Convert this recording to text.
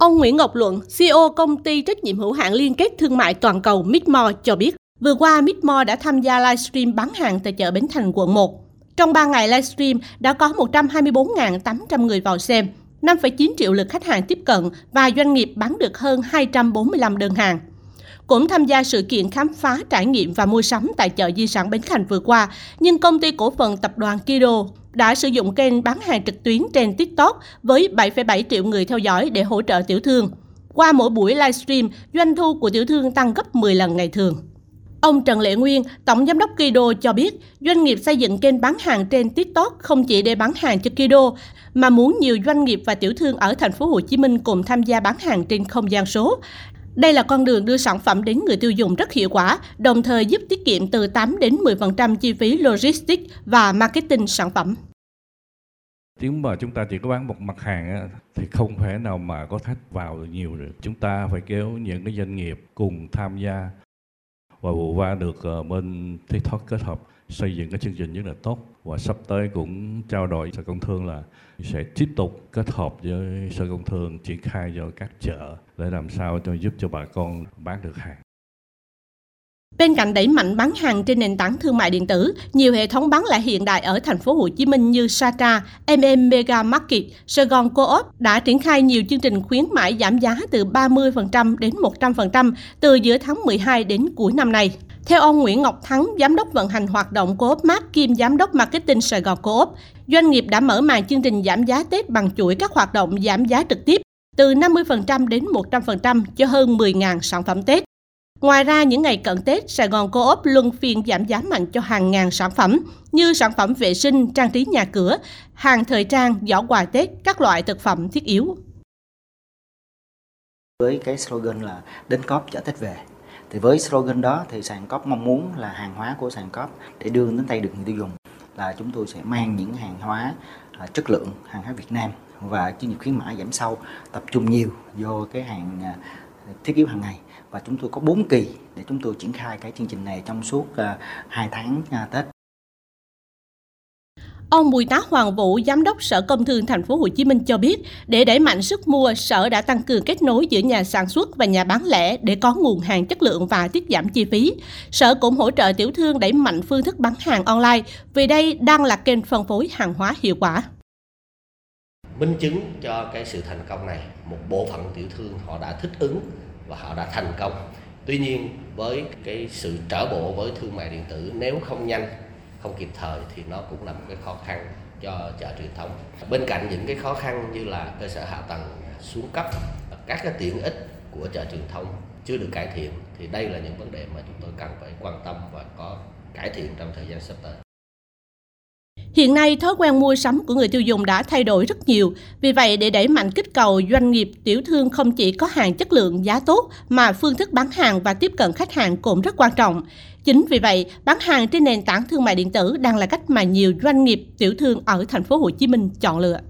Ông Nguyễn Ngọc Luận, CEO công ty trách nhiệm hữu hạn liên kết thương mại toàn cầu Midmore cho biết, vừa qua Midmore đã tham gia livestream bán hàng tại chợ Bến Thành quận 1. Trong 3 ngày livestream đã có 124.800 người vào xem, 5,9 triệu lượt khách hàng tiếp cận và doanh nghiệp bán được hơn 245 đơn hàng. Cũng tham gia sự kiện khám phá, trải nghiệm và mua sắm tại chợ di sản Bến Thành vừa qua, nhưng công ty cổ phần tập đoàn Kido đã sử dụng kênh bán hàng trực tuyến trên TikTok với 7,7 triệu người theo dõi để hỗ trợ tiểu thương. Qua mỗi buổi livestream, doanh thu của tiểu thương tăng gấp 10 lần ngày thường. Ông Trần Lệ Nguyên, Tổng Giám đốc Kido cho biết, doanh nghiệp xây dựng kênh bán hàng trên TikTok không chỉ để bán hàng cho Kido, mà muốn nhiều doanh nghiệp và tiểu thương ở thành phố Hồ Chí Minh cùng tham gia bán hàng trên không gian số. Đây là con đường đưa sản phẩm đến người tiêu dùng rất hiệu quả, đồng thời giúp tiết kiệm từ 8 đến 10% chi phí logistics và marketing sản phẩm. Nếu mà chúng ta chỉ có bán một mặt hàng thì không thể nào mà có khách vào được nhiều được. Chúng ta phải kéo những cái doanh nghiệp cùng tham gia và vừa qua được ờ, bên TikTok kết hợp xây dựng cái chương trình rất là tốt và sắp tới cũng trao đổi sở công thương là sẽ tiếp tục kết hợp với sở công thương triển khai cho các chợ để làm sao cho giúp cho bà con bán được hàng. Bên cạnh đẩy mạnh bán hàng trên nền tảng thương mại điện tử, nhiều hệ thống bán lẻ hiện đại ở thành phố Hồ Chí Minh như Sata, MM Mega Market, Sài Gòn Co-op đã triển khai nhiều chương trình khuyến mãi giảm giá từ 30% đến 100% từ giữa tháng 12 đến cuối năm nay. Theo ông Nguyễn Ngọc Thắng, giám đốc vận hành hoạt động Coop Mart kiêm giám đốc marketing Sài Gòn Coop, doanh nghiệp đã mở màn chương trình giảm giá Tết bằng chuỗi các hoạt động giảm giá trực tiếp từ 50% đến 100% cho hơn 10.000 sản phẩm Tết. Ngoài ra, những ngày cận Tết, Sài Gòn Co-op luân phiên giảm giá mạnh cho hàng ngàn sản phẩm như sản phẩm vệ sinh, trang trí nhà cửa, hàng thời trang, giỏ quà Tết, các loại thực phẩm thiết yếu. Với cái slogan là đến cóp chở Tết về, thì với slogan đó thì sàn cóp mong muốn là hàng hóa của sàn cóp để đưa đến tay được người tiêu dùng là chúng tôi sẽ mang những hàng hóa à, chất lượng hàng hóa Việt Nam và chiến dịch khuyến mãi giảm sâu tập trung nhiều vô cái hàng à, thiết yếu hàng ngày và chúng tôi có 4 kỳ để chúng tôi triển khai cái chương trình này trong suốt à, 2 tháng à, Tết. Ông Bùi Tá Hoàng Vũ, giám đốc Sở Công Thương thành phố Hồ Chí Minh cho biết, để đẩy mạnh sức mua, Sở đã tăng cường kết nối giữa nhà sản xuất và nhà bán lẻ để có nguồn hàng chất lượng và tiết giảm chi phí. Sở cũng hỗ trợ tiểu thương đẩy mạnh phương thức bán hàng online, vì đây đang là kênh phân phối hàng hóa hiệu quả. Minh chứng cho cái sự thành công này, một bộ phận tiểu thương họ đã thích ứng và họ đã thành công tuy nhiên với cái sự trở bộ với thương mại điện tử nếu không nhanh không kịp thời thì nó cũng là một cái khó khăn cho chợ truyền thống. Bên cạnh những cái khó khăn như là cơ sở hạ tầng xuống cấp, các cái tiện ích của chợ truyền thống chưa được cải thiện thì đây là những vấn đề mà chúng tôi cần phải quan tâm và có cải thiện trong thời gian sắp tới. Hiện nay, thói quen mua sắm của người tiêu dùng đã thay đổi rất nhiều. Vì vậy, để đẩy mạnh kích cầu doanh nghiệp tiểu thương không chỉ có hàng chất lượng giá tốt, mà phương thức bán hàng và tiếp cận khách hàng cũng rất quan trọng. Chính vì vậy, bán hàng trên nền tảng thương mại điện tử đang là cách mà nhiều doanh nghiệp tiểu thương ở thành phố Hồ Chí Minh chọn lựa.